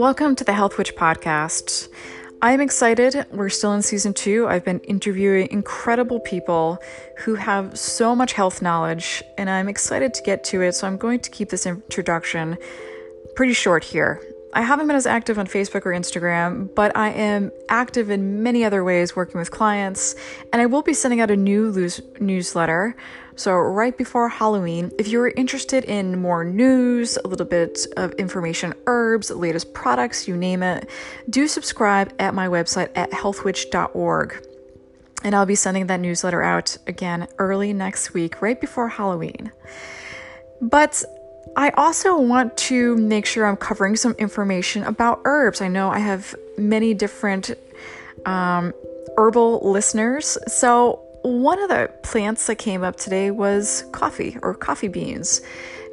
Welcome to the Health Witch podcast. I'm excited. We're still in season two. I've been interviewing incredible people who have so much health knowledge, and I'm excited to get to it. So I'm going to keep this introduction pretty short here. I haven't been as active on Facebook or Instagram, but I am active in many other ways working with clients, and I will be sending out a new newsletter. So, right before Halloween, if you're interested in more news, a little bit of information, herbs, latest products, you name it, do subscribe at my website at healthwitch.org. And I'll be sending that newsletter out again early next week, right before Halloween. But I also want to make sure I'm covering some information about herbs. I know I have many different um, herbal listeners. So, one of the plants that came up today was coffee or coffee beans.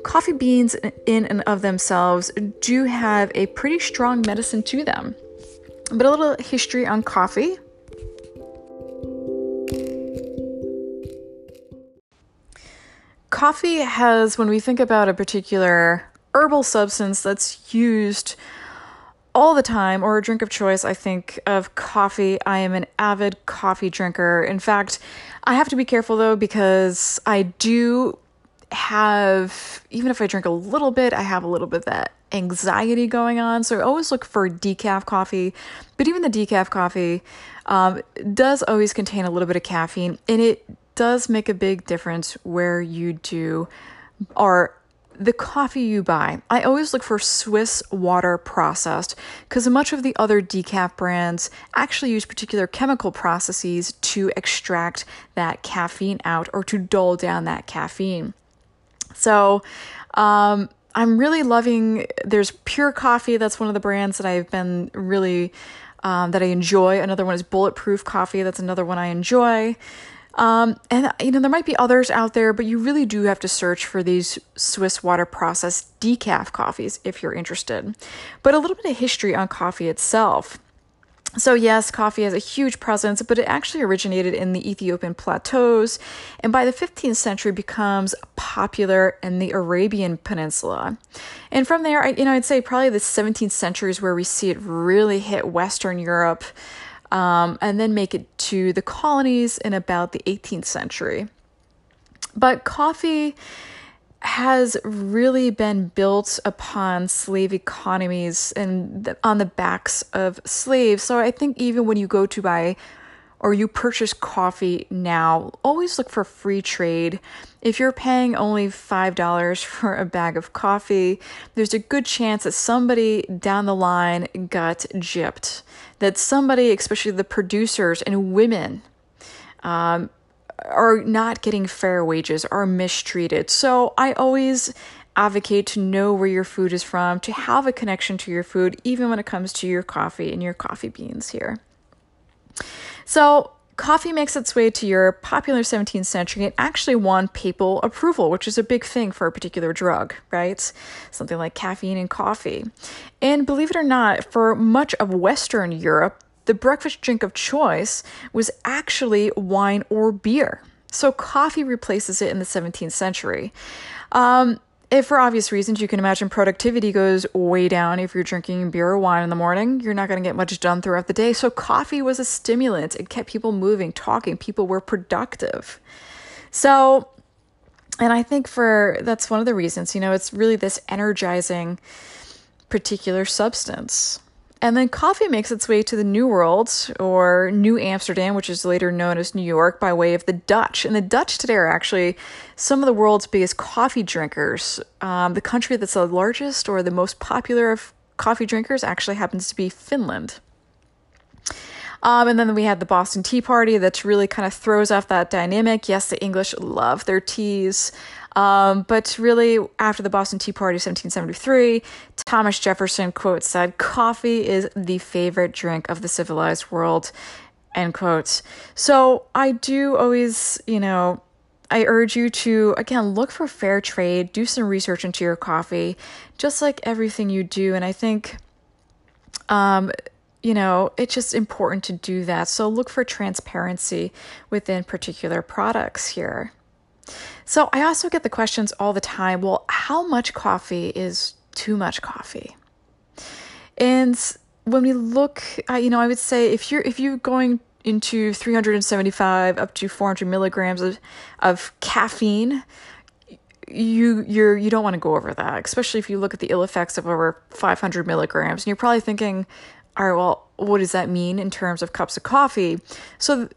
Coffee beans, in and of themselves, do have a pretty strong medicine to them. But a little history on coffee. coffee has, when we think about a particular herbal substance that's used all the time or a drink of choice, I think of coffee. I am an avid coffee drinker. In fact, I have to be careful though because I do have, even if I drink a little bit, I have a little bit of that anxiety going on. So I always look for decaf coffee. But even the decaf coffee um, does always contain a little bit of caffeine and it does make a big difference where you do or the coffee you buy. I always look for Swiss water processed because much of the other decaf brands actually use particular chemical processes to extract that caffeine out or to dull down that caffeine. So, um, I'm really loving. There's Pure Coffee. That's one of the brands that I've been really um, that I enjoy. Another one is Bulletproof Coffee. That's another one I enjoy. Um, and you know there might be others out there, but you really do have to search for these Swiss water processed decaf coffees if you're interested. But a little bit of history on coffee itself. So, yes, coffee has a huge presence, but it actually originated in the Ethiopian plateaus and by the 15th century becomes popular in the Arabian Peninsula. And from there, you know, I'd say probably the 17th century is where we see it really hit Western Europe um, and then make it to the colonies in about the 18th century. But coffee has really been built upon slave economies and on the backs of slaves. So I think even when you go to buy or you purchase coffee now, always look for free trade. If you're paying only $5 for a bag of coffee, there's a good chance that somebody down the line got gypped that somebody, especially the producers and women, um, are not getting fair wages, are mistreated. So I always advocate to know where your food is from, to have a connection to your food, even when it comes to your coffee and your coffee beans here. So coffee makes its way to Europe, popular 17th century, and actually won papal approval, which is a big thing for a particular drug, right? Something like caffeine and coffee. And believe it or not, for much of Western Europe, the breakfast drink of choice was actually wine or beer. So coffee replaces it in the 17th century. Um, if for obvious reasons, you can imagine productivity goes way down if you're drinking beer or wine in the morning. You're not going to get much done throughout the day. So, coffee was a stimulant. It kept people moving, talking. People were productive. So, and I think for that's one of the reasons, you know, it's really this energizing particular substance. And then coffee makes its way to the New World or New Amsterdam, which is later known as New York, by way of the Dutch. And the Dutch today are actually some of the world's biggest coffee drinkers. Um, the country that's the largest or the most popular of coffee drinkers actually happens to be Finland. Um, and then we had the Boston Tea Party that really kind of throws off that dynamic. Yes, the English love their teas. Um, but really, after the Boston Tea Party of 1773, Thomas Jefferson, quote, said, Coffee is the favorite drink of the civilized world, end quote. So I do always, you know, I urge you to, again, look for fair trade, do some research into your coffee, just like everything you do. And I think, um, you know, it's just important to do that. So look for transparency within particular products here. So I also get the questions all the time well, how much coffee is too much coffee? And when we look, at, you know, I would say if you're if you're going into 375 up to 400 milligrams of, of caffeine, you you're you don't want to go over that, especially if you look at the ill effects of over 500 milligrams. And you're probably thinking, all right, well, what does that mean in terms of cups of coffee? So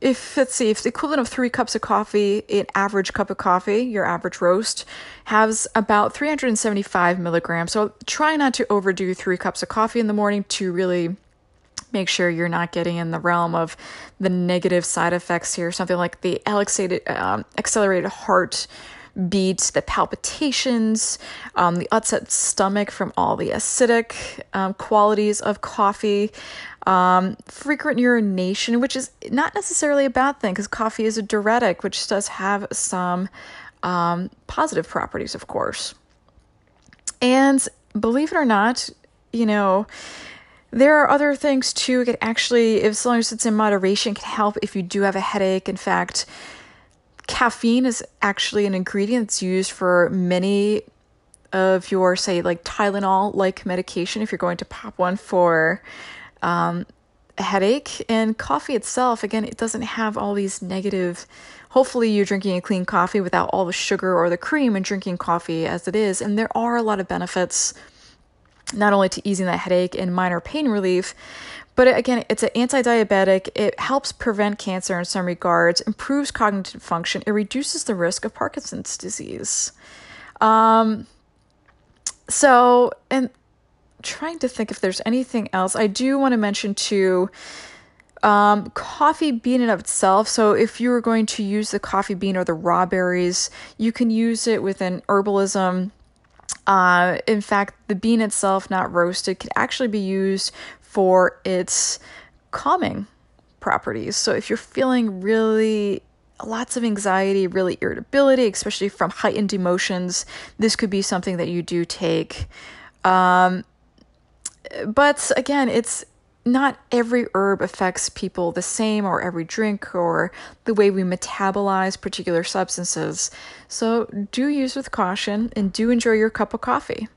if let's see if the equivalent of three cups of coffee an average cup of coffee your average roast has about 375 milligrams. So try not to overdo three cups of coffee in the morning to really make sure you're not getting in the realm of the negative side effects here. Something like the accelerated, um, accelerated heart beat, the palpitations, um, the upset stomach from all the acidic um, qualities of coffee, um, frequent urination, which is not necessarily a bad thing because coffee is a diuretic, which does have some um, positive properties, of course. And believe it or not, you know, there are other things too. It actually, if as long as it's in moderation, can help if you do have a headache. In fact, caffeine is actually an ingredient that's used for many of your, say, like Tylenol like medication if you're going to pop one for um, headache. And coffee itself, again, it doesn't have all these negative. Hopefully, you're drinking a clean coffee without all the sugar or the cream and drinking coffee as it is. And there are a lot of benefits, not only to easing that headache and minor pain relief, but again, it's an anti diabetic. It helps prevent cancer in some regards, improves cognitive function, it reduces the risk of Parkinson's disease. Um, so, and trying to think if there's anything else. I do want to mention too um, coffee bean in of itself. So if you are going to use the coffee bean or the raw berries, you can use it within herbalism. Uh, in fact, the bean itself, not roasted, can actually be used for its calming properties. So if you're feeling really lots of anxiety, really irritability, especially from heightened emotions, this could be something that you do take. Um, but again, it's not every herb affects people the same, or every drink, or the way we metabolize particular substances. So do use with caution and do enjoy your cup of coffee.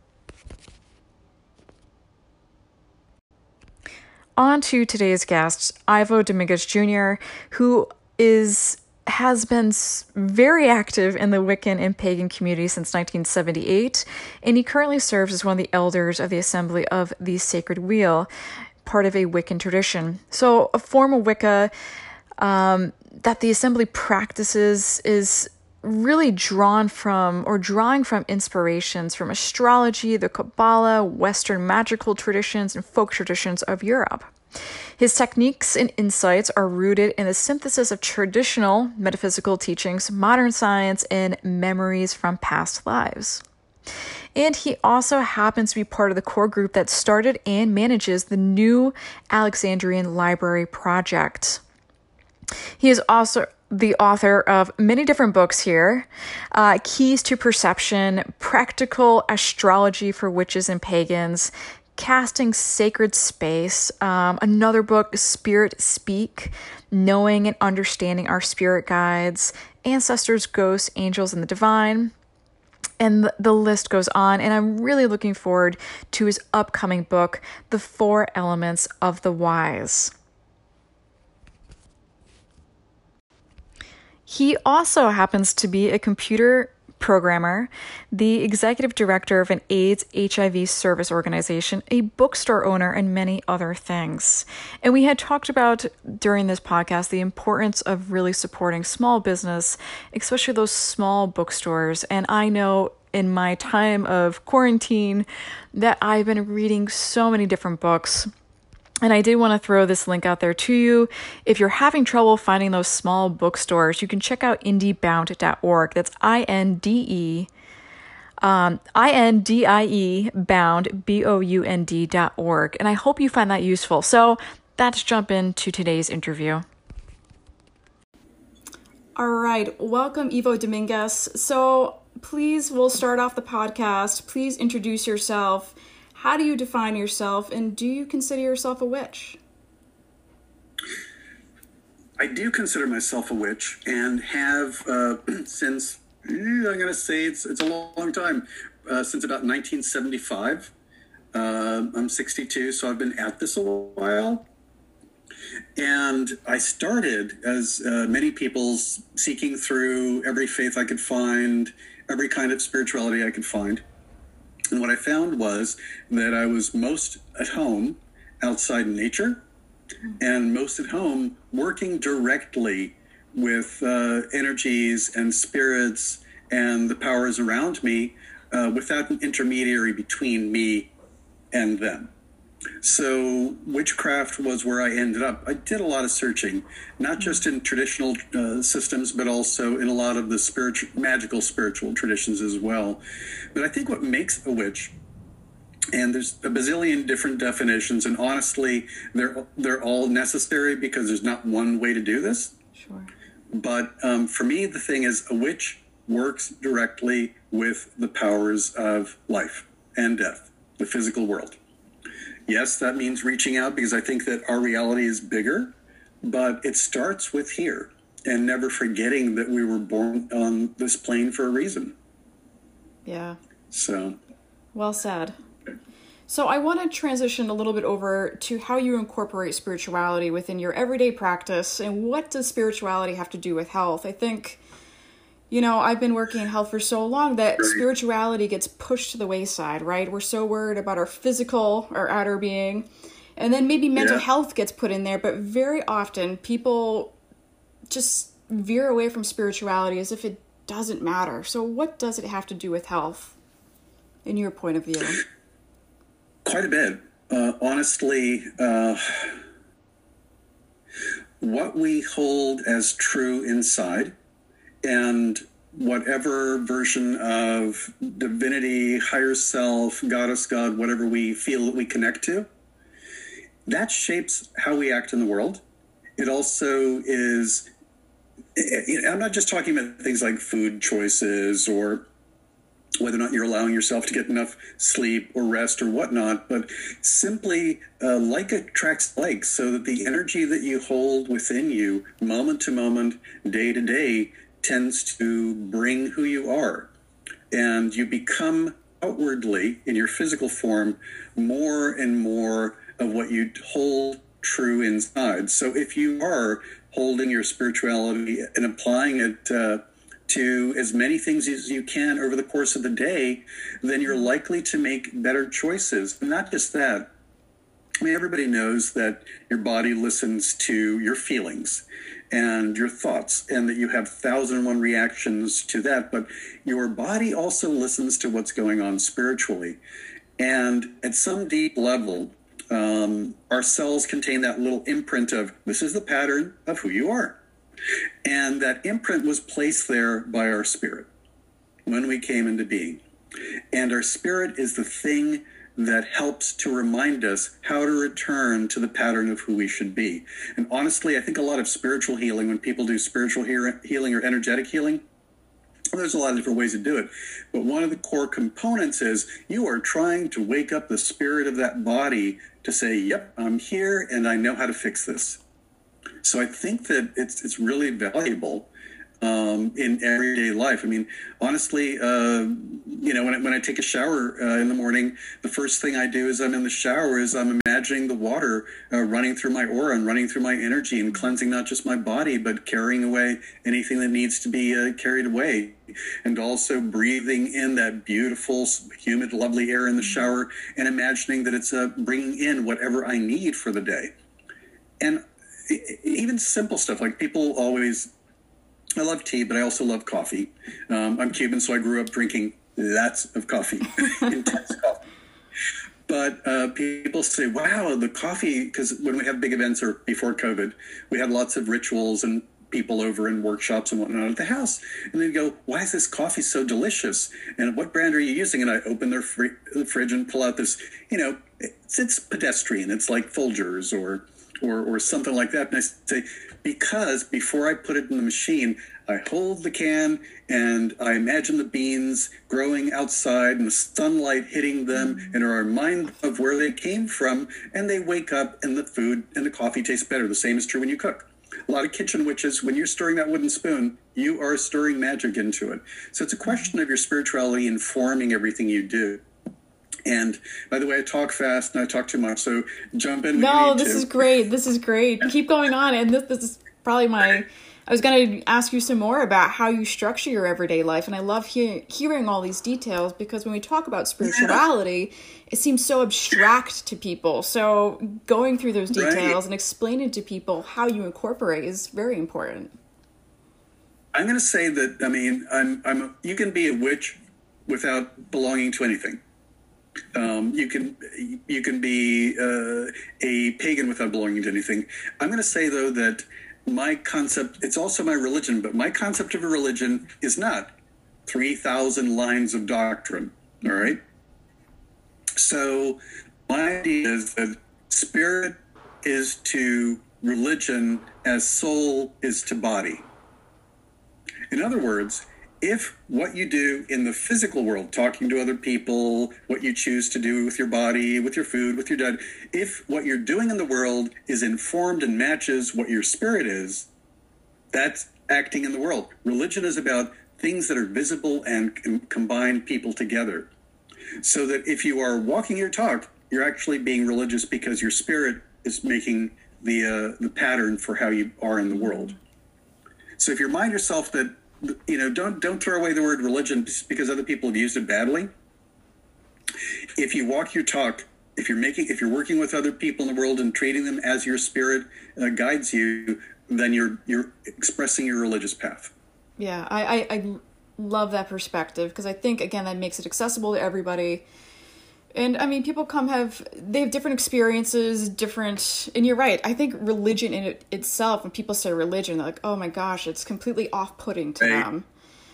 On to today's guest, Ivo Dominguez Jr., who is has been very active in the Wiccan and pagan community since 1978, and he currently serves as one of the elders of the Assembly of the Sacred Wheel, part of a Wiccan tradition. So, a form of Wicca um, that the Assembly practices is really drawn from or drawing from inspirations from astrology, the Kabbalah, Western magical traditions, and folk traditions of Europe. His techniques and insights are rooted in the synthesis of traditional metaphysical teachings, modern science, and memories from past lives. And he also happens to be part of the core group that started and manages the new Alexandrian Library Project. He is also the author of many different books here uh, Keys to Perception, Practical Astrology for Witches and Pagans, casting sacred space. Um, another book, Spirit Speak, knowing and understanding our spirit guides, ancestors, ghosts, angels, and the divine. And the list goes on, and I'm really looking forward to his upcoming book, The Four Elements of the Wise. He also happens to be a computer programmer, the executive director of an AIDS HIV service organization, a bookstore owner, and many other things. And we had talked about during this podcast the importance of really supporting small business, especially those small bookstores. And I know in my time of quarantine that I've been reading so many different books and I did want to throw this link out there to you. If you're having trouble finding those small bookstores, you can check out indiebound.org. That's I N D E. Um, I-N-D-I-E bound, B-O-U-N-D dot org. And I hope you find that useful. So let's jump into today's interview. All right, welcome Ivo Dominguez. So please, we'll start off the podcast. Please introduce yourself how do you define yourself, and do you consider yourself a witch? I do consider myself a witch, and have uh, since eh, I'm going to say it's it's a long time uh, since about 1975. Uh, I'm 62, so I've been at this a while. And I started, as uh, many people, seeking through every faith I could find, every kind of spirituality I could find. And what I found was that I was most at home outside in nature and most at home working directly with uh, energies and spirits and the powers around me uh, without an intermediary between me and them. So, witchcraft was where I ended up. I did a lot of searching, not just in traditional uh, systems, but also in a lot of the spiritual, magical spiritual traditions as well. But I think what makes a witch, and there's a bazillion different definitions, and honestly, they're they're all necessary because there's not one way to do this. Sure. But um, for me, the thing is, a witch works directly with the powers of life and death, the physical world. Yes, that means reaching out because I think that our reality is bigger, but it starts with here and never forgetting that we were born on this plane for a reason. Yeah. So, well said. So, I want to transition a little bit over to how you incorporate spirituality within your everyday practice and what does spirituality have to do with health? I think you know, I've been working in health for so long that spirituality gets pushed to the wayside, right? We're so worried about our physical, our outer being. And then maybe mental yeah. health gets put in there, but very often people just veer away from spirituality as if it doesn't matter. So, what does it have to do with health, in your point of view? Quite a bit. Uh, honestly, uh, what we hold as true inside and whatever version of divinity, higher self, goddess, God, whatever we feel that we connect to, that shapes how we act in the world. It also is, I'm not just talking about things like food choices or whether or not you're allowing yourself to get enough sleep or rest or whatnot, but simply uh, like attracts like, so that the energy that you hold within you, moment to moment, day to day, tends to bring who you are. And you become outwardly, in your physical form, more and more of what you hold true inside. So if you are holding your spirituality and applying it uh, to as many things as you can over the course of the day, then you're likely to make better choices. Not just that, I mean, everybody knows that your body listens to your feelings and your thoughts, and that you have thousand and one reactions to that. But your body also listens to what's going on spiritually. And at some deep level, um, our cells contain that little imprint of this is the pattern of who you are. And that imprint was placed there by our spirit when we came into being. And our spirit is the thing that helps to remind us how to return to the pattern of who we should be. And honestly, I think a lot of spiritual healing, when people do spiritual healing or energetic healing, there's a lot of different ways to do it. But one of the core components is you are trying to wake up the spirit of that body to say, yep, I'm here and I know how to fix this. So I think that it's, it's really valuable um, in everyday life. I mean, honestly, uh, you know, when I, when I take a shower uh, in the morning, the first thing I do as I'm in the shower is I'm imagining the water uh, running through my aura and running through my energy and cleansing not just my body, but carrying away anything that needs to be uh, carried away. And also breathing in that beautiful, humid, lovely air in the shower and imagining that it's uh, bringing in whatever I need for the day. And even simple stuff like people always I love tea, but I also love coffee. Um, I'm Cuban, so I grew up drinking lots of coffee, intense coffee. But uh, people say, wow, the coffee, because when we have big events or before COVID, we had lots of rituals and people over and workshops and whatnot at the house. And they go, why is this coffee so delicious? And what brand are you using? And I open their fr- the fridge and pull out this, you know, it's, it's pedestrian. It's like Folgers or, or, or something like that. And I say, because before I put it in the machine, I hold the can and I imagine the beans growing outside and the sunlight hitting them and are reminded of where they came from and they wake up and the food and the coffee tastes better. The same is true when you cook. A lot of kitchen witches, when you're stirring that wooden spoon, you are stirring magic into it. So it's a question of your spirituality informing everything you do. And by the way, I talk fast and I talk too much, so jump in. No, this to. is great. This is great. Keep going on, and this, this is probably my. I was going to ask you some more about how you structure your everyday life, and I love he- hearing all these details because when we talk about spirituality, it seems so abstract to people. So going through those details right. and explaining to people how you incorporate is very important. I'm going to say that I mean I'm I'm you can be a witch without belonging to anything. Um, you can you can be uh, a pagan without belonging to anything. I'm going to say though that my concept it's also my religion, but my concept of a religion is not three thousand lines of doctrine. All right. So my idea is that spirit is to religion as soul is to body. In other words, if what you do in the physical world, talking to other people, what you choose to do with your body, with your food, with your diet, if what you're doing in the world is informed and matches what your spirit is, that's acting in the world. Religion is about things that are visible and combine people together. So that if you are walking your talk, you're actually being religious because your spirit is making the uh, the pattern for how you are in the world. So if you remind yourself that you know, don't don't throw away the word religion just because other people have used it badly. If you walk your talk, if you're making, if you're working with other people in the world and treating them as your spirit uh, guides you, then you're you're expressing your religious path. Yeah, I I, I love that perspective because I think again that makes it accessible to everybody and i mean people come have they have different experiences different and you're right i think religion in it itself when people say religion they're like oh my gosh it's completely off-putting to right. them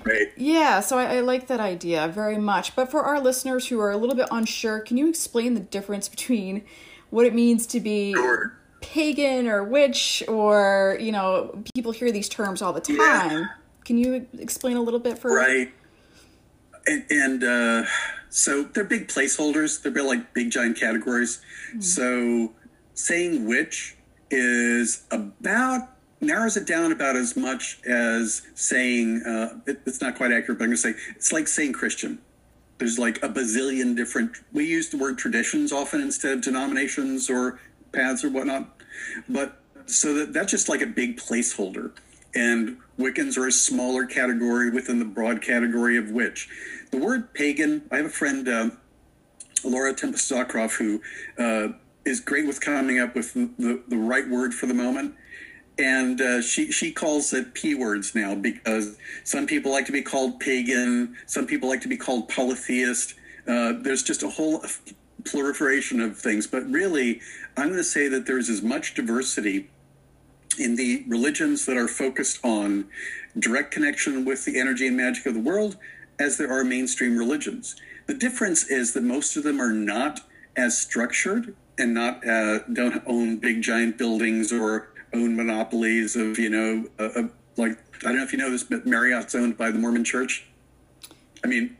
right yeah so I, I, like that idea very much but for our listeners who are a little bit unsure can you explain the difference between what it means to be sure. pagan or witch or you know people hear these terms all the time yeah. can you explain a little bit for right and, and uh so they're big placeholders. They're like big giant categories. Mm-hmm. So saying which is about narrows it down about as much as saying uh, it, it's not quite accurate, but I'm going to say it's like saying Christian. There's like a bazillion different. We use the word traditions often instead of denominations or paths or whatnot, but so that that's just like a big placeholder. And Wiccans are a smaller category within the broad category of witch the word pagan, I have a friend, uh, Laura Tempest Zakroff, who uh, is great with coming up with the, the right word for the moment. And uh, she, she calls it P words now because some people like to be called pagan, some people like to be called polytheist. Uh, there's just a whole proliferation of things. But really, I'm going to say that there's as much diversity in the religions that are focused on direct connection with the energy and magic of the world as there are mainstream religions. The difference is that most of them are not as structured and not uh, don't own big giant buildings or own monopolies of you know uh, like I don't know if you know this, but Marriott's owned by the Mormon Church. I mean,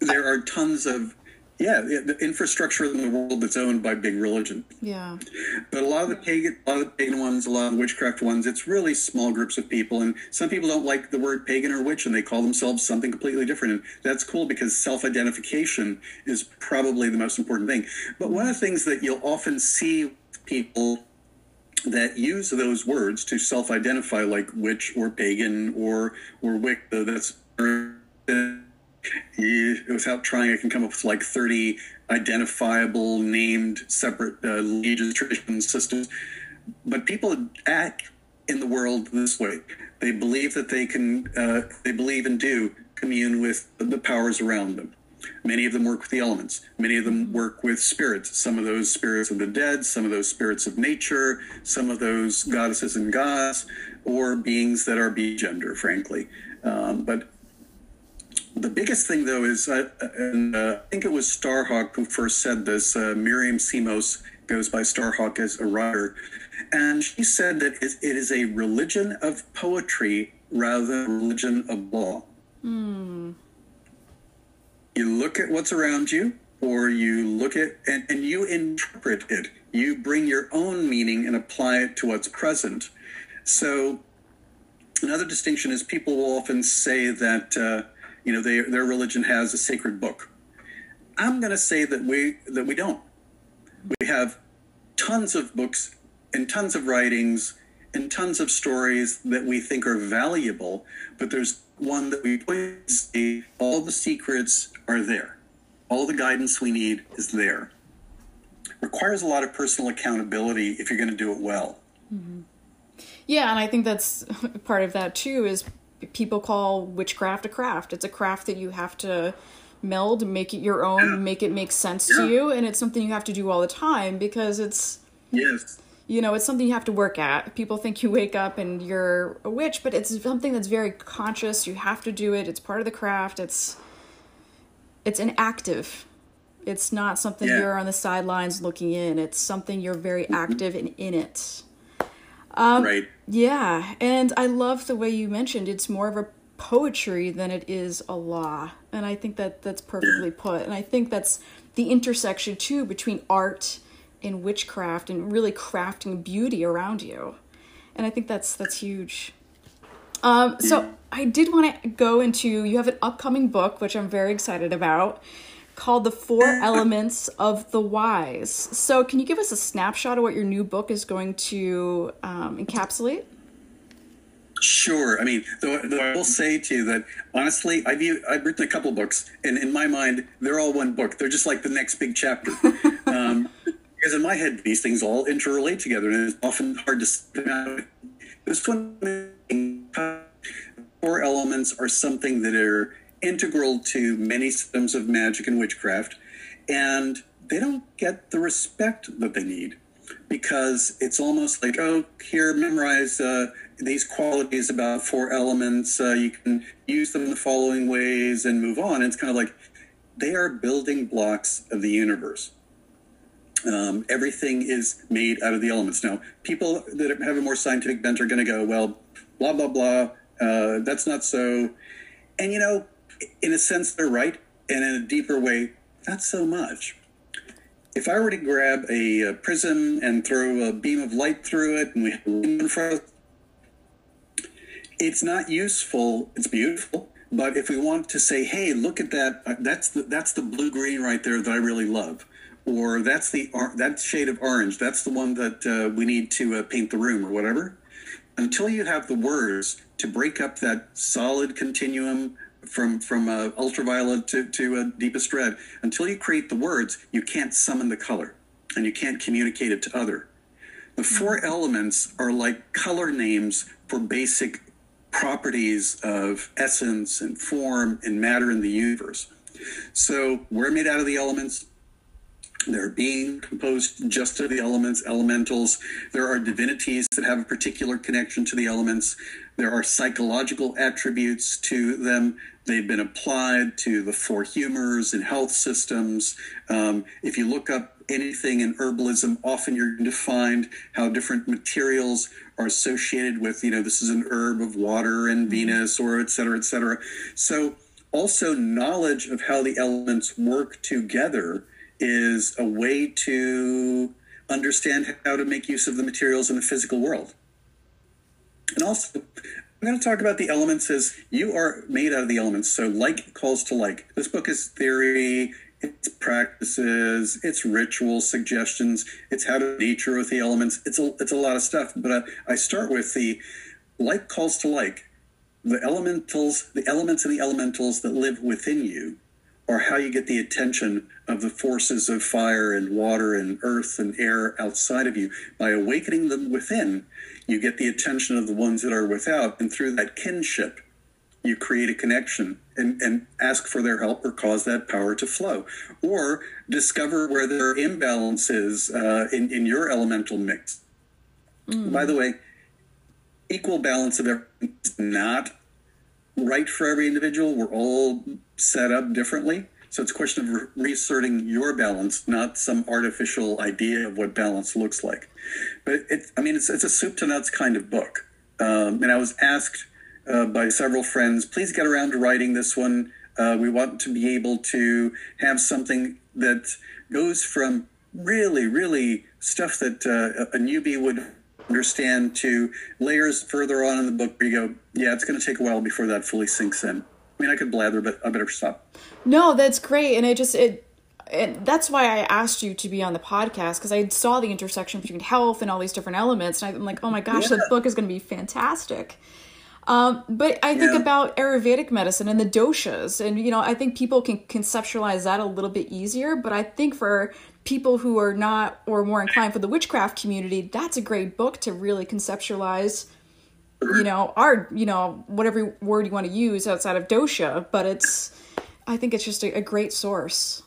there are tons of yeah, the infrastructure in the world that's owned by big religion. Yeah. But a lot of the pagan, a lot of the pagan ones, a lot of the witchcraft ones, it's really small groups of people, and some people don't like the word pagan or witch, and they call themselves something completely different. And that's cool because self-identification is probably the most important thing. But one of the things that you'll often see people that use those words to self-identify, like witch or pagan or or wicca, that's without trying, I can come up with like 30 identifiable, named, separate uh, religious traditions, systems. But people act in the world this way. They believe that they can, uh, they believe and do commune with the powers around them. Many of them work with the elements. Many of them work with spirits. Some of those spirits of the dead, some of those spirits of nature, some of those goddesses and gods, or beings that are be gender, frankly. Um, but the biggest thing, though, is uh, and uh, I think it was Starhawk who first said this. Uh, Miriam Simos goes by Starhawk as a writer, and she said that it is a religion of poetry rather than a religion of law. Mm. You look at what's around you, or you look at and, and you interpret it. You bring your own meaning and apply it to what's present. So, another distinction is people will often say that uh, you know, they, their religion has a sacred book. I'm going to say that we that we don't. We have tons of books and tons of writings and tons of stories that we think are valuable, but there's one that we see all the secrets are there. All the guidance we need is there. Requires a lot of personal accountability if you're going to do it well. Mm-hmm. Yeah, and I think that's part of that too is people call witchcraft a craft. It's a craft that you have to meld, make it your own, yeah. make it make sense yeah. to you, and it's something you have to do all the time because it's yes you know it's something you have to work at people think you wake up and you're a witch but it's something that's very conscious you have to do it it's part of the craft it's it's an active it's not something yeah. you're on the sidelines looking in it's something you're very mm-hmm. active and in it um, right. yeah and i love the way you mentioned it's more of a poetry than it is a law and i think that that's perfectly put and i think that's the intersection too between art and witchcraft and really crafting beauty around you and i think that's that's huge. Um, so i did want to go into you have an upcoming book which i'm very excited about called the four elements of the wise so can you give us a snapshot of what your new book is going to um, encapsulate Sure. I mean, though, though, I will say to you that honestly, I've I've written a couple books, and in my mind, they're all one book. They're just like the next big chapter. um, because in my head, these things all interrelate together, and it's often hard to spin out. This one, four elements are something that are integral to many systems of magic and witchcraft, and they don't get the respect that they need because it's almost like, oh, here, memorize. Uh, these qualities about four elements. Uh, you can use them the following ways and move on. It's kind of like they are building blocks of the universe. Um, everything is made out of the elements. Now, people that have a more scientific bent are going to go, well, blah, blah, blah. Uh, that's not so. And, you know, in a sense, they're right. And in a deeper way, not so much. If I were to grab a, a prism and throw a beam of light through it, and we have in front of it's not useful. It's beautiful, but if we want to say, "Hey, look at that! Uh, that's the that's the blue green right there that I really love," or "That's the that shade of orange. That's the one that uh, we need to uh, paint the room," or whatever. Until you have the words to break up that solid continuum from from uh, ultraviolet to to uh, deepest red, until you create the words, you can't summon the color, and you can't communicate it to other. The four mm-hmm. elements are like color names for basic properties of essence and form and matter in the universe. So we're made out of the elements. They're being composed just of the elements, elementals. There are divinities that have a particular connection to the elements. There are psychological attributes to them. They've been applied to the four humors and health systems. Um, if you look up anything in herbalism, often you're going to find how different materials are associated with, you know, this is an herb of water and mm-hmm. Venus or et cetera, et cetera. So also knowledge of how the elements work together is a way to understand how to make use of the materials in the physical world. And also, I'm going to talk about the elements as you are made out of the elements. So, like calls to like. This book is theory, it's practices, it's ritual suggestions, it's how to nature with the elements. It's a, it's a lot of stuff. But uh, I start with the like calls to like. The elementals, the elements and the elementals that live within you are how you get the attention of the forces of fire and water and earth and air outside of you. By awakening them within, you get the attention of the ones that are without. And through that kinship, you create a connection and, and ask for their help or cause that power to flow. Or discover where there are imbalances uh, in, in your elemental mix. Mm. By the way, equal balance of everything is not right for every individual. We're all set up differently. So it's a question of reasserting your balance, not some artificial idea of what balance looks like. But it, I mean, it's, it's a soup to nuts kind of book. Um, and I was asked uh, by several friends, please get around to writing this one. Uh, we want to be able to have something that goes from really, really stuff that uh, a newbie would understand to layers further on in the book where you go, yeah, it's going to take a while before that fully sinks in. I mean, I could blather, but I better stop. No, that's great, and I just it and that's why I asked you to be on the podcast because I saw the intersection between health and all these different elements, and I'm like, oh my gosh, yeah. the book is going to be fantastic. Um, but I think yeah. about Ayurvedic medicine and the doshas, and you know, I think people can conceptualize that a little bit easier. But I think for people who are not or more inclined for the witchcraft community, that's a great book to really conceptualize. You know, our you know whatever word you want to use outside of dosha, but it's I think it's just a, a great source.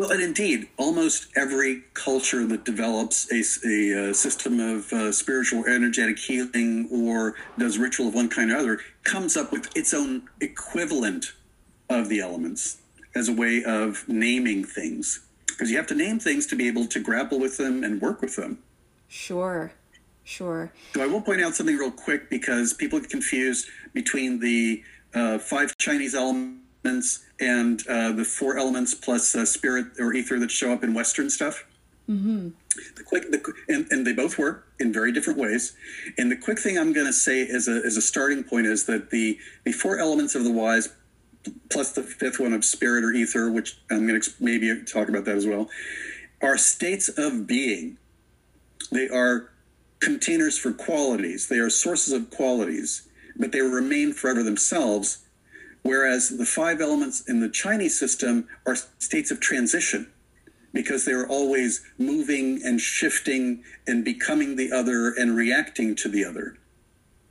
Well, and indeed, almost every culture that develops a, a, a system of uh, spiritual energetic healing or does ritual of one kind or other comes up with its own equivalent of the elements as a way of naming things. Because you have to name things to be able to grapple with them and work with them. Sure, sure. So I will point out something real quick because people get confused between the uh, five Chinese elements and uh, the four elements plus uh, spirit or ether that show up in Western stuff. Mm-hmm. The quick, the, and, and they both work in very different ways. And the quick thing I'm going to say as a, as a starting point is that the, the four elements of the wise plus the fifth one of spirit or ether, which I'm going to maybe talk about that as well, are states of being. They are containers for qualities. They are sources of qualities, but they remain forever themselves Whereas the five elements in the Chinese system are states of transition because they're always moving and shifting and becoming the other and reacting to the other.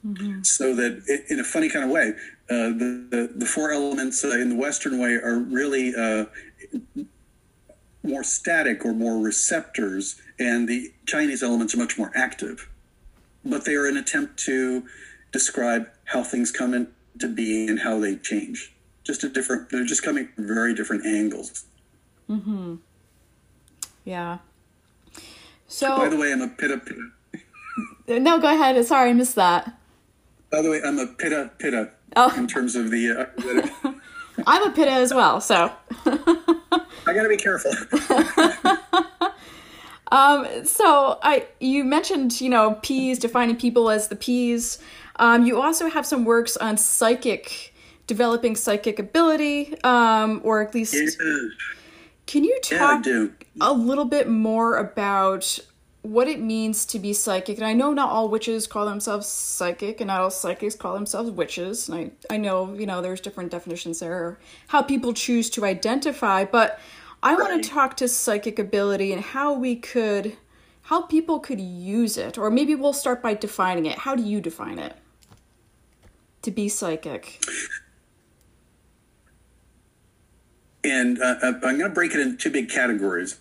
Mm-hmm. So that, in a funny kind of way, uh, the, the, the four elements uh, in the Western way are really uh, more static or more receptors, and the Chinese elements are much more active. But they are an attempt to describe how things come into being and how they change. Just a different, they're just coming from very different angles. Mm-hmm. Yeah. So. By the way, I'm a pitta pitta. no, go ahead. Sorry, I missed that. By the way, I'm a pitta pitta. Oh. In terms of the. Uh, I'm a pitta as well, so. I gotta be careful. um, so I, you mentioned, you know, peas, defining people as the peas. Um, you also have some works on psychic, developing psychic ability, um, or at least. Can you talk yeah, a little bit more about what it means to be psychic? And I know not all witches call themselves psychic, and not all psychics call themselves witches. And I, I know, you know, there's different definitions there, how people choose to identify. But I right. want to talk to psychic ability and how we could, how people could use it. Or maybe we'll start by defining it. How do you define it? to be psychic? And uh, uh I'm going to break it into two big categories.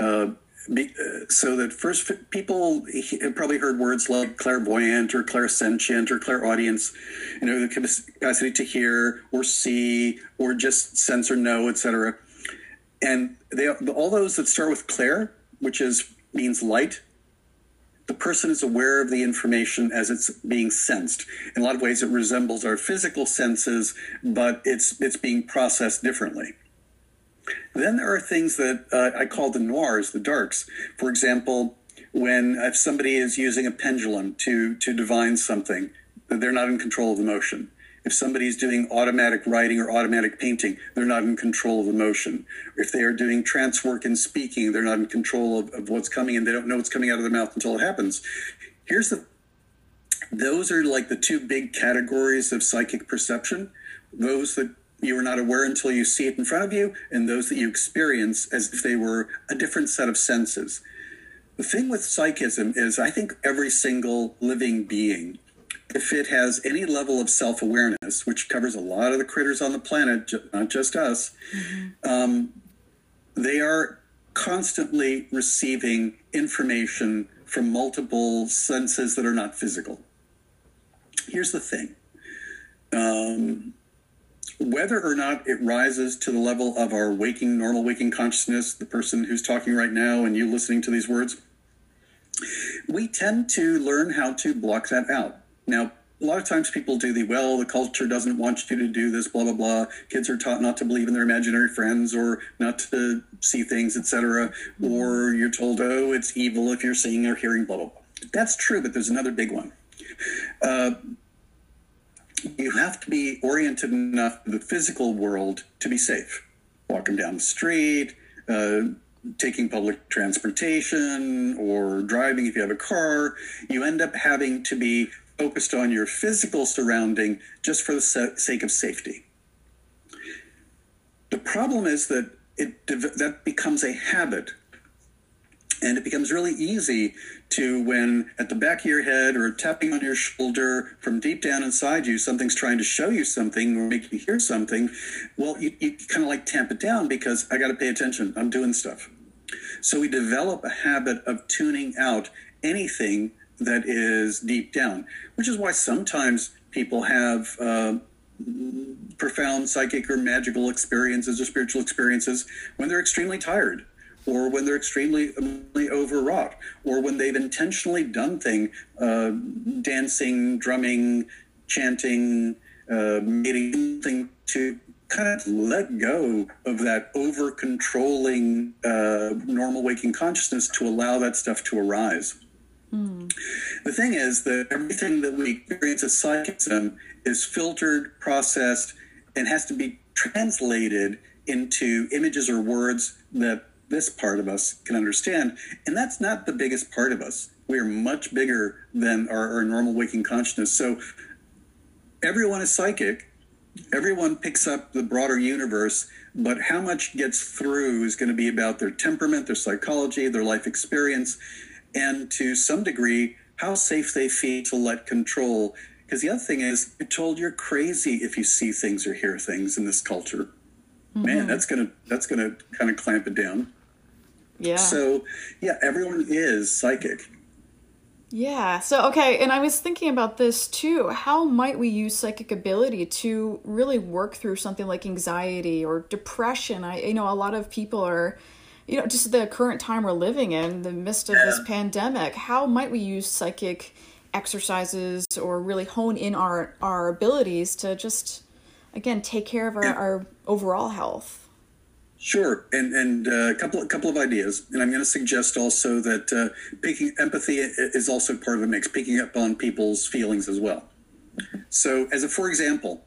Uh, be, uh, so that first, people have probably heard words like clairvoyant or clairsentient or clairaudience, you know, the capacity to hear or see or just sense or know, etc. And they all those that start with clair, which is means light, the person is aware of the information as it's being sensed. In a lot of ways, it resembles our physical senses, but it's it's being processed differently. Then there are things that uh, I call the noirs, the darks. For example, when if somebody is using a pendulum to to divine something, they're not in control of the motion. If somebody's doing automatic writing or automatic painting, they're not in control of emotion. If they are doing trance work and speaking, they're not in control of, of what's coming and they don't know what's coming out of their mouth until it happens. Here's the those are like the two big categories of psychic perception. Those that you are not aware until you see it in front of you, and those that you experience as if they were a different set of senses. The thing with psychism is, I think every single living being if it has any level of self awareness, which covers a lot of the critters on the planet, not just us, mm-hmm. um, they are constantly receiving information from multiple senses that are not physical. Here's the thing um, whether or not it rises to the level of our waking, normal waking consciousness, the person who's talking right now and you listening to these words, we tend to learn how to block that out. Now, a lot of times people do the well, the culture doesn't want you to do this, blah blah blah. Kids are taught not to believe in their imaginary friends or not to see things, etc. Or you're told, oh, it's evil if you're seeing or hearing, blah blah blah. That's true, but there's another big one. Uh, you have to be oriented enough to the physical world to be safe walking down the street, uh, taking public transportation, or driving if you have a car. You end up having to be focused on your physical surrounding just for the sake of safety. The problem is that it that becomes a habit and it becomes really easy to when at the back of your head or tapping on your shoulder from deep down inside you, something's trying to show you something or make you hear something. Well, you, you kind of like tamp it down because I got to pay attention. I'm doing stuff. So we develop a habit of tuning out anything that is deep down, which is why sometimes people have uh, profound psychic or magical experiences or spiritual experiences when they're extremely tired or when they're extremely overwrought, or when they've intentionally done things, uh, dancing, drumming, chanting, uh, something to kind of let go of that over controlling uh, normal waking consciousness to allow that stuff to arise. The thing is that everything that we experience as psychism is filtered, processed, and has to be translated into images or words that this part of us can understand. And that's not the biggest part of us. We are much bigger than our, our normal waking consciousness. So everyone is psychic. Everyone picks up the broader universe, but how much gets through is going to be about their temperament, their psychology, their life experience, and to some degree, how safe they feel to let control. Because the other thing is, you're told you're crazy if you see things or hear things in this culture. Mm-hmm. Man, that's gonna that's gonna kind of clamp it down. Yeah. So, yeah, everyone is psychic. Yeah. So, okay. And I was thinking about this too. How might we use psychic ability to really work through something like anxiety or depression? I, you know, a lot of people are, you know, just the current time we're living in, the midst of this pandemic. How might we use psychic exercises or really hone in our, our abilities to just, again, take care of our, our overall health? Sure, and and uh, a couple a couple of ideas, and I'm going to suggest also that uh, picking empathy is also part of the mix, picking up on people's feelings as well. So, as a for example,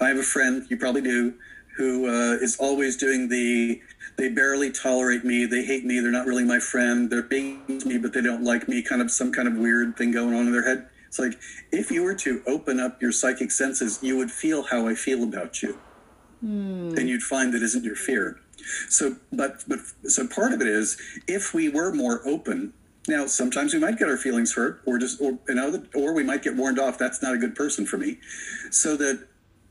I have a friend you probably do who uh, is always doing the they barely tolerate me, they hate me, they're not really my friend, they're being me, but they don't like me, kind of some kind of weird thing going on in their head. It's like if you were to open up your psychic senses, you would feel how I feel about you, hmm. and you'd find that isn't your fear so, but but so part of it is if we were more open. Now, sometimes we might get our feelings hurt, or just, or you know, or we might get warned off. That's not a good person for me. So that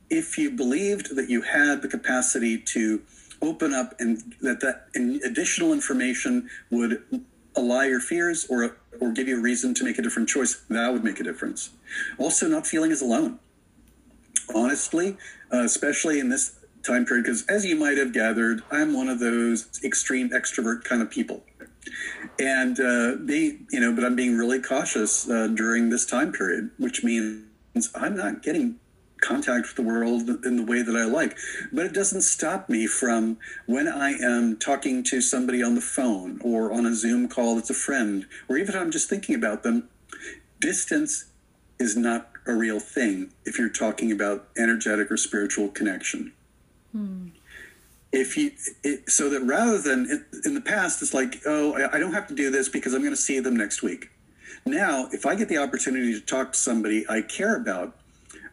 if you believed that you had the capacity to open up and that that additional information would allay your fears or or give you a reason to make a different choice, that would make a difference. Also, not feeling as alone. Honestly, uh, especially in this time period because as you might have gathered i'm one of those extreme extrovert kind of people and uh, you know but i'm being really cautious uh, during this time period which means i'm not getting contact with the world in the way that i like but it doesn't stop me from when i am talking to somebody on the phone or on a zoom call that's a friend or even i'm just thinking about them distance is not a real thing if you're talking about energetic or spiritual connection Hmm. If you, it, so that rather than in the past, it's like, oh, I don't have to do this because I'm going to see them next week. Now, if I get the opportunity to talk to somebody I care about,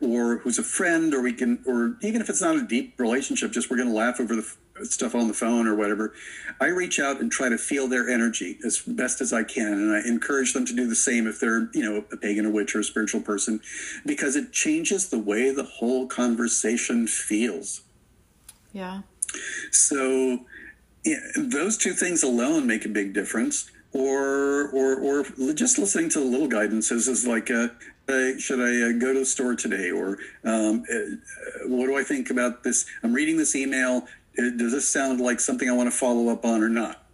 or who's a friend, or we can, or even if it's not a deep relationship, just we're going to laugh over the stuff on the phone or whatever, I reach out and try to feel their energy as best as I can. And I encourage them to do the same if they're, you know, a pagan, a witch, or a spiritual person, because it changes the way the whole conversation feels. Yeah. So yeah, those two things alone make a big difference. Or, or, or just listening to the little guidances is like, uh, uh, should I uh, go to the store today? Or um, uh, what do I think about this? I'm reading this email. Uh, does this sound like something I want to follow up on or not?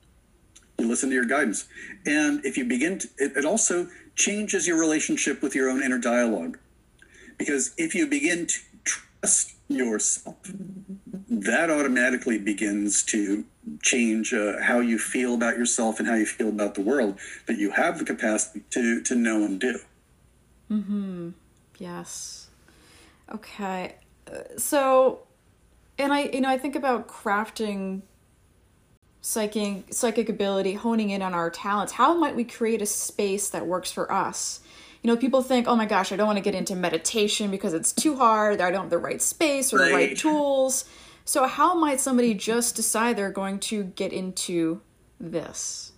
You listen to your guidance. And if you begin, to, it, it also changes your relationship with your own inner dialogue. Because if you begin to trust yourself, that automatically begins to change uh, how you feel about yourself and how you feel about the world that you have the capacity to to know and do. Hmm. Yes. Okay. Uh, so, And I, you know, I think about crafting psychic psychic ability, honing in on our talents. How might we create a space that works for us? You know, people think, "Oh my gosh, I don't want to get into meditation because it's too hard. I don't have the right space or the right Right. tools." So, how might somebody just decide they're going to get into this?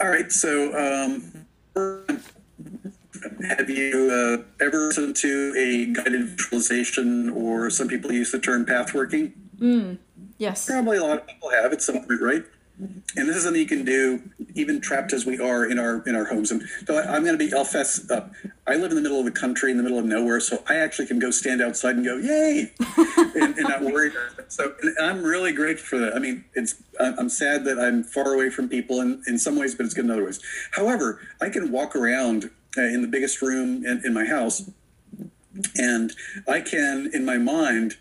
All right. So, um, have you uh, ever listened to a guided visualization, or some people use the term path working? Yes. Probably a lot of people have at some point, right? And this is something you can do, even trapped as we are in our in our homes. And so I, I'm going to be, I'll fess up. I live in the middle of the country, in the middle of nowhere, so I actually can go stand outside and go, "Yay!" and, and not worry. So I'm really grateful for that. I mean, it's I'm I'm sad that I'm far away from people in, in some ways, but it's good in other ways. However, I can walk around uh, in the biggest room in, in my house, and I can, in my mind,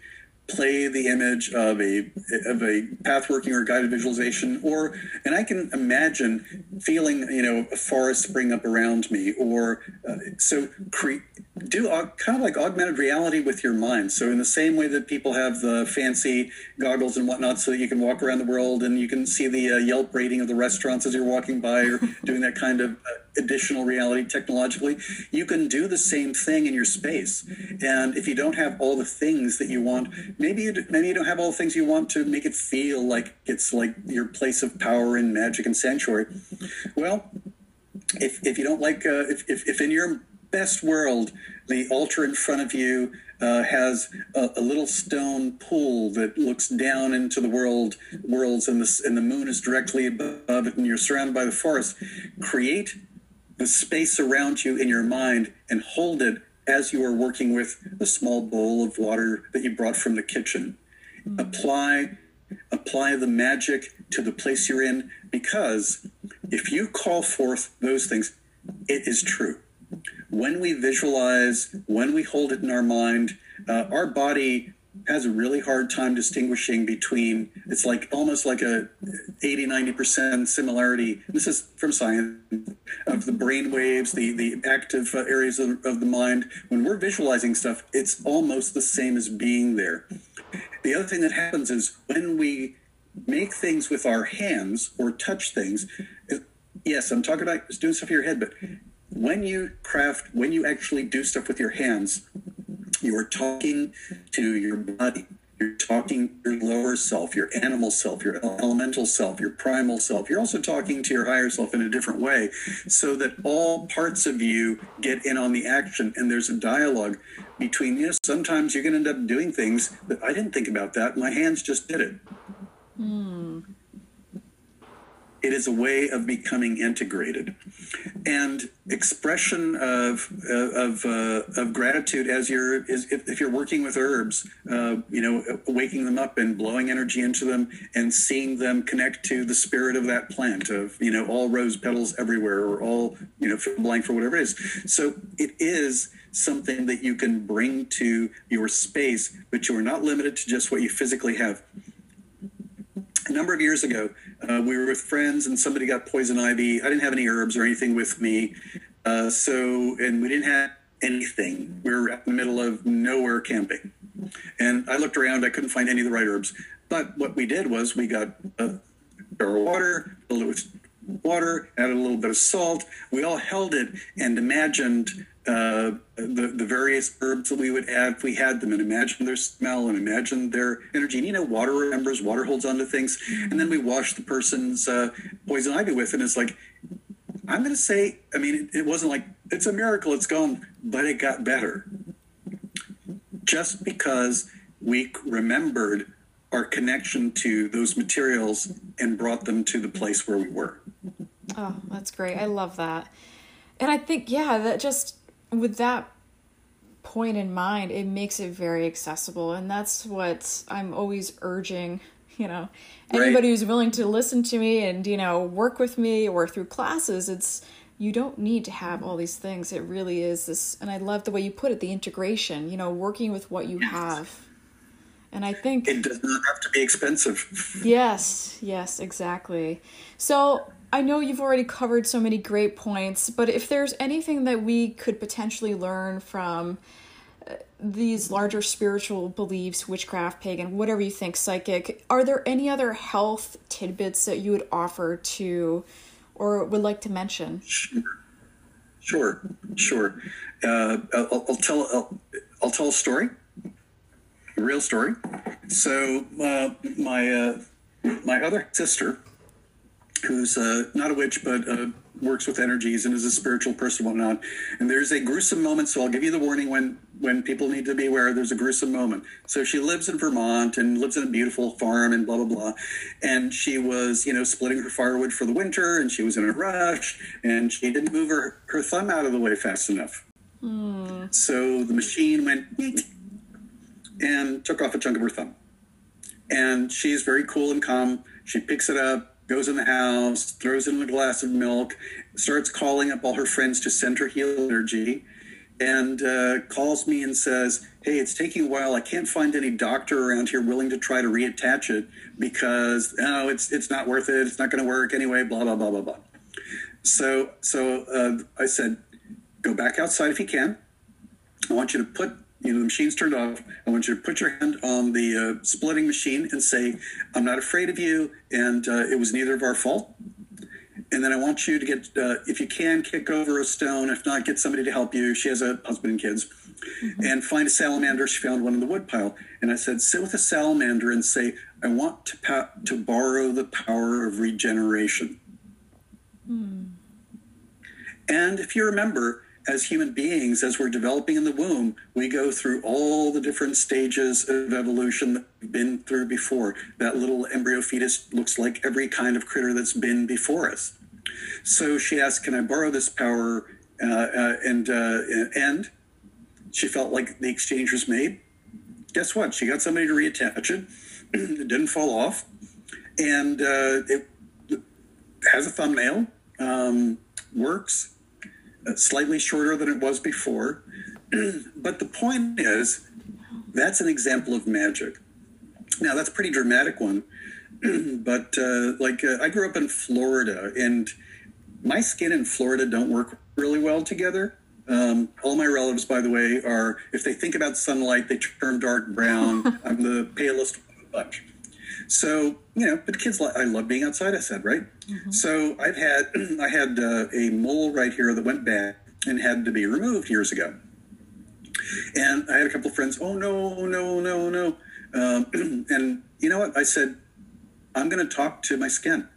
play the image of a of a path working or guided visualization, or and I can imagine feeling you know a forest spring up around me, or uh, so cre- do aug- kind of like augmented reality with your mind. So in the same way that people have the fancy goggles and whatnot, so that you can walk around the world and you can see the uh, Yelp rating of the restaurants as you're walking by, or doing that kind of uh, additional reality technologically, you can do the same thing in your space. And if you don't have all the things that you want, maybe you, maybe you don't have all the things you want to make it feel like it's like your place of power and magic and sanctuary. Well, if, if you don't like, uh, if, if, if in your best world, the altar in front of you uh, has a, a little stone pool that looks down into the world worlds, and the and the moon is directly above it, and you're surrounded by the forest. Create the space around you in your mind and hold it as you are working with a small bowl of water that you brought from the kitchen. Apply apply the magic to the place you're in because if you call forth those things, it is true. When we visualize, when we hold it in our mind, uh, our body has a really hard time distinguishing between it's like almost like a 80 90% similarity. This is from science of the brain waves the the active uh, areas of, of the mind. When we're visualizing stuff it's almost the same as being there. The other thing that happens is when we make things with our hands or touch things, yes, I'm talking about doing stuff in your head, but when you craft, when you actually do stuff with your hands, you are talking to your body. You're talking your lower self, your animal self, your elemental self, your primal self. You're also talking to your higher self in a different way so that all parts of you get in on the action and there's a dialogue between you. Know, sometimes you're going to end up doing things that I didn't think about that. My hands just did it. Hmm. It is a way of becoming integrated, and expression of of uh, of gratitude as you're is if, if you're working with herbs, uh, you know, waking them up and blowing energy into them and seeing them connect to the spirit of that plant of you know all rose petals everywhere or all you know blank for whatever it is. So it is something that you can bring to your space, but you are not limited to just what you physically have a number of years ago, uh, we were with friends and somebody got poison ivy. I didn't have any herbs or anything with me. Uh, so, and we didn't have anything. We were in the middle of nowhere camping. And I looked around, I couldn't find any of the right herbs. But what we did was we got a jar of water, little bit of water, added a little bit of salt. We all held it and imagined uh, the, the various herbs that we would add if we had them and imagine their smell and imagine their energy. And you know, water remembers, water holds on to things. And then we wash the person's uh, poison ivy with, and it's like, I'm going to say, I mean, it, it wasn't like, it's a miracle, it's gone, but it got better. Just because we remembered our connection to those materials and brought them to the place where we were. Oh, that's great. I love that. And I think, yeah, that just with that point in mind, it makes it very accessible. And that's what I'm always urging, you know, Right. anybody who's willing to listen to me and, you know, work with me or through classes, it's, you don't need to have all these things. It really is this, and I love the way you put it, the integration, you know, working with what you have. And I think It does not have to be expensive. Yes, yes, exactly. So I know you've already covered so many great points, but if there's anything that we could potentially learn from these larger spiritual beliefs, witchcraft, pagan, whatever you think, psychic, are there any other health tidbits that you would offer to or would like to mention? Sure, sure. sure. Uh, I'll, I'll, tell I'll, I'll, tell a story, a real story. So uh, my uh, my other sister, who's uh, not a witch but uh, works with energies and is a spiritual person, whatnot. And there's a gruesome moment, so I'll give you the warning when when people need to be aware. There's a gruesome moment. So she lives in Vermont and lives in a beautiful farm and blah blah blah. And she was, you know, splitting her firewood for the winter, and she was in a rush, and she didn't move her her thumb out of the way fast enough. Mm. So the machine went and took off a chunk of her thumb. And she's very cool and calm. She picks it up, goes in the house, throws in a glass of milk, starts calling up all her friends to send her heal energy, and uh, calls me and says, Hey, it's taking a while. I can't find any doctor around here willing to try to reattach it because oh, it's it's not worth it. It's not going to work anyway. Blah blah blah blah blah. So so uh, I said, go back outside if you can. I want you to put you know the machine's turned off. I want you to put your hand on the uh, splitting machine and say i'm not afraid of you and uh, it was neither of our fault. And then i want you to get uh, if you can kick over a stone. If not get somebody to help you. She has a husband and kids. Mm-hmm. and find a salamander. She found one in the woodpile and i said sit with a salamander and say i want to, pa- to borrow the power of regeneration mm. and if you remember as human beings, as we're developing in the womb, we go through all the different stages of evolution that we've been through before. That little embryo fetus looks like every kind of critter that's been before us. So she asked, Can I borrow this power? Uh, uh, and, uh, and she felt like the exchange was made. Guess what? She got somebody to reattach it. it didn't fall off. And uh, it has a thumbnail, um, works slightly shorter than it was before. but the point is, that's an example of magic. Now, that's a pretty dramatic one. but uh, like, uh, I grew up in Florida, and my skin in Florida don't work really well together. Um, all my relatives, by the way, are if they think about sunlight, they turn dark brown. I'm the palest bunch. So you know, but kids, I love being outside. I said right. Mm-hmm. So I've had I had uh, a mole right here that went bad and had to be removed years ago. And I had a couple of friends. Oh no, no, no, no. Um, and you know what? I said, I'm going to talk to my skin.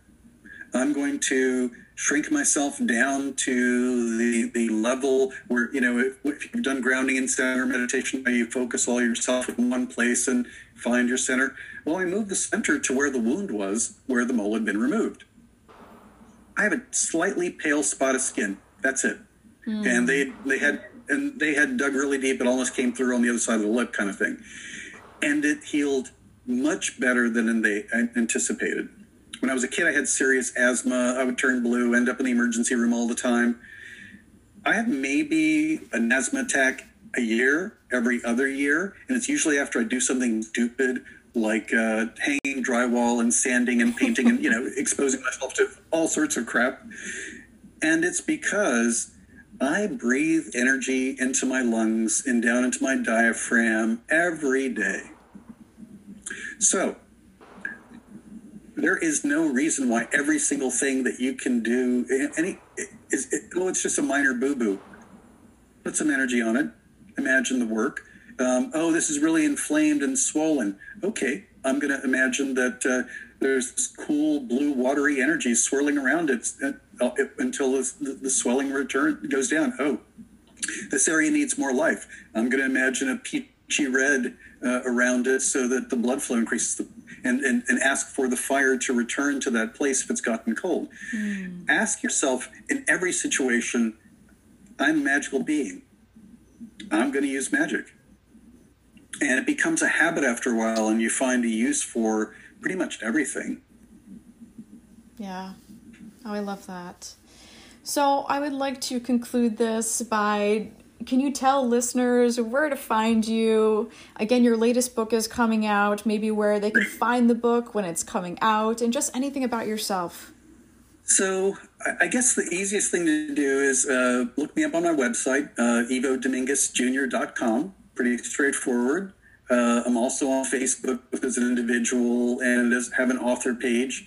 I'm going to shrink myself down to the the level where you know if, if, you've done grounding and center meditation you focus all yourself in one place and find your center. Well i moved the center to where the wound was where the mole had been removed. I have a slightly pale spot of skin. That's it. Mm. and they they had and they had dug really deep. It almost came through on the other side of the lip kind of thing. And it healed much better than they anticipated. When I was a kid, I had serious asthma. I would turn blue, end up in the emergency room all the time. I have maybe an asthma attack a year, every other year, and it's usually after I do something stupid like uh, hanging drywall and sanding and painting and you know exposing myself to all sorts of crap. And it's because I breathe energy into my lungs and down into my diaphragm every day. So there is no reason why every single thing that you can do any is it, well it's just a minor boo-boo put some energy on it imagine the work um, oh this is really inflamed and swollen okay i'm going to imagine that uh, there's this cool blue watery energy swirling around it, uh, until the, the swelling return goes down oh this area needs more life i'm going to imagine a peachy red uh, around it so that the blood flow increases the and, and, and ask for the fire to return to that place if it's gotten cold. Mm. Ask yourself in every situation, I'm a magical being. I'm going to use magic. And it becomes a habit after a while, and you find a use for pretty much everything. Yeah. Oh, I love that. So I would like to conclude this by can you tell listeners where to find you? Again, your latest book is coming out, maybe where they can find the book when it's coming out, and just anything about yourself. So, I guess the easiest thing to do is uh, look me up on my website, uh, ivodominguezjr.com. pretty straightforward. Uh, I'm also on Facebook as an individual and as, have an author page.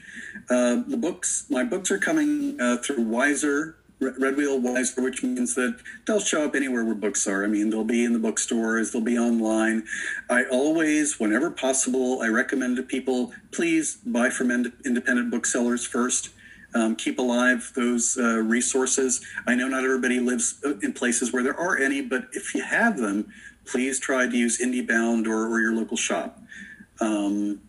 Uh, the books, my books are coming uh, through Weiser, Red Wheel Weiser, which means that they'll show up anywhere where books are. I mean, they'll be in the bookstores, they'll be online. I always, whenever possible, I recommend to people please buy from ind- independent booksellers first. Um, keep alive those uh, resources. I know not everybody lives uh, in places where there are any, but if you have them, please try to use IndieBound or, or your local shop. Um,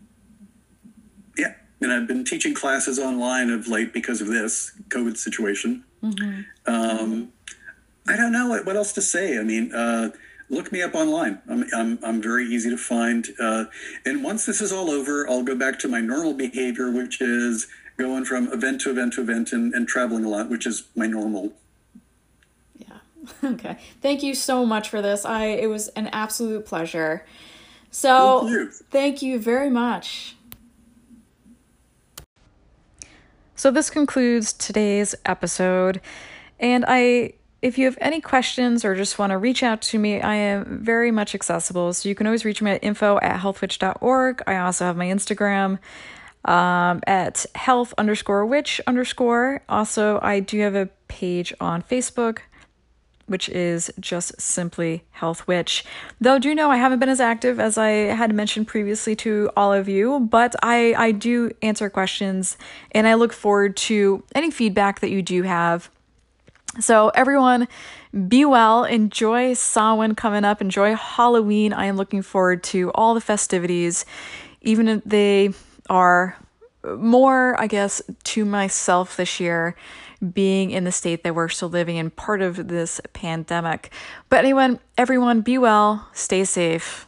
yeah, and I've been teaching classes online of late because of this COVID situation. Mm-hmm. Um, I don't know what, what, else to say. I mean, uh, look me up online. I'm, I'm, I'm very easy to find. Uh, and once this is all over, I'll go back to my normal behavior, which is going from event to event to event and, and traveling a lot, which is my normal. Yeah. Okay. Thank you so much for this. I it was an absolute pleasure. So thank you, thank you very much. So this concludes today's episode. And I if you have any questions or just want to reach out to me, I am very much accessible. So you can always reach me at info at healthwitch.org. I also have my Instagram um, at health underscore witch underscore. Also, I do have a page on Facebook, which is just simply Health Witch. Though do know I haven't been as active as I had mentioned previously to all of you, but I, I do answer questions and I look forward to any feedback that you do have. So, everyone, be well. Enjoy Samhain coming up. Enjoy Halloween. I am looking forward to all the festivities, even if they are more, I guess, to myself this year, being in the state that we're still living in, part of this pandemic. But anyone, everyone, be well, stay safe.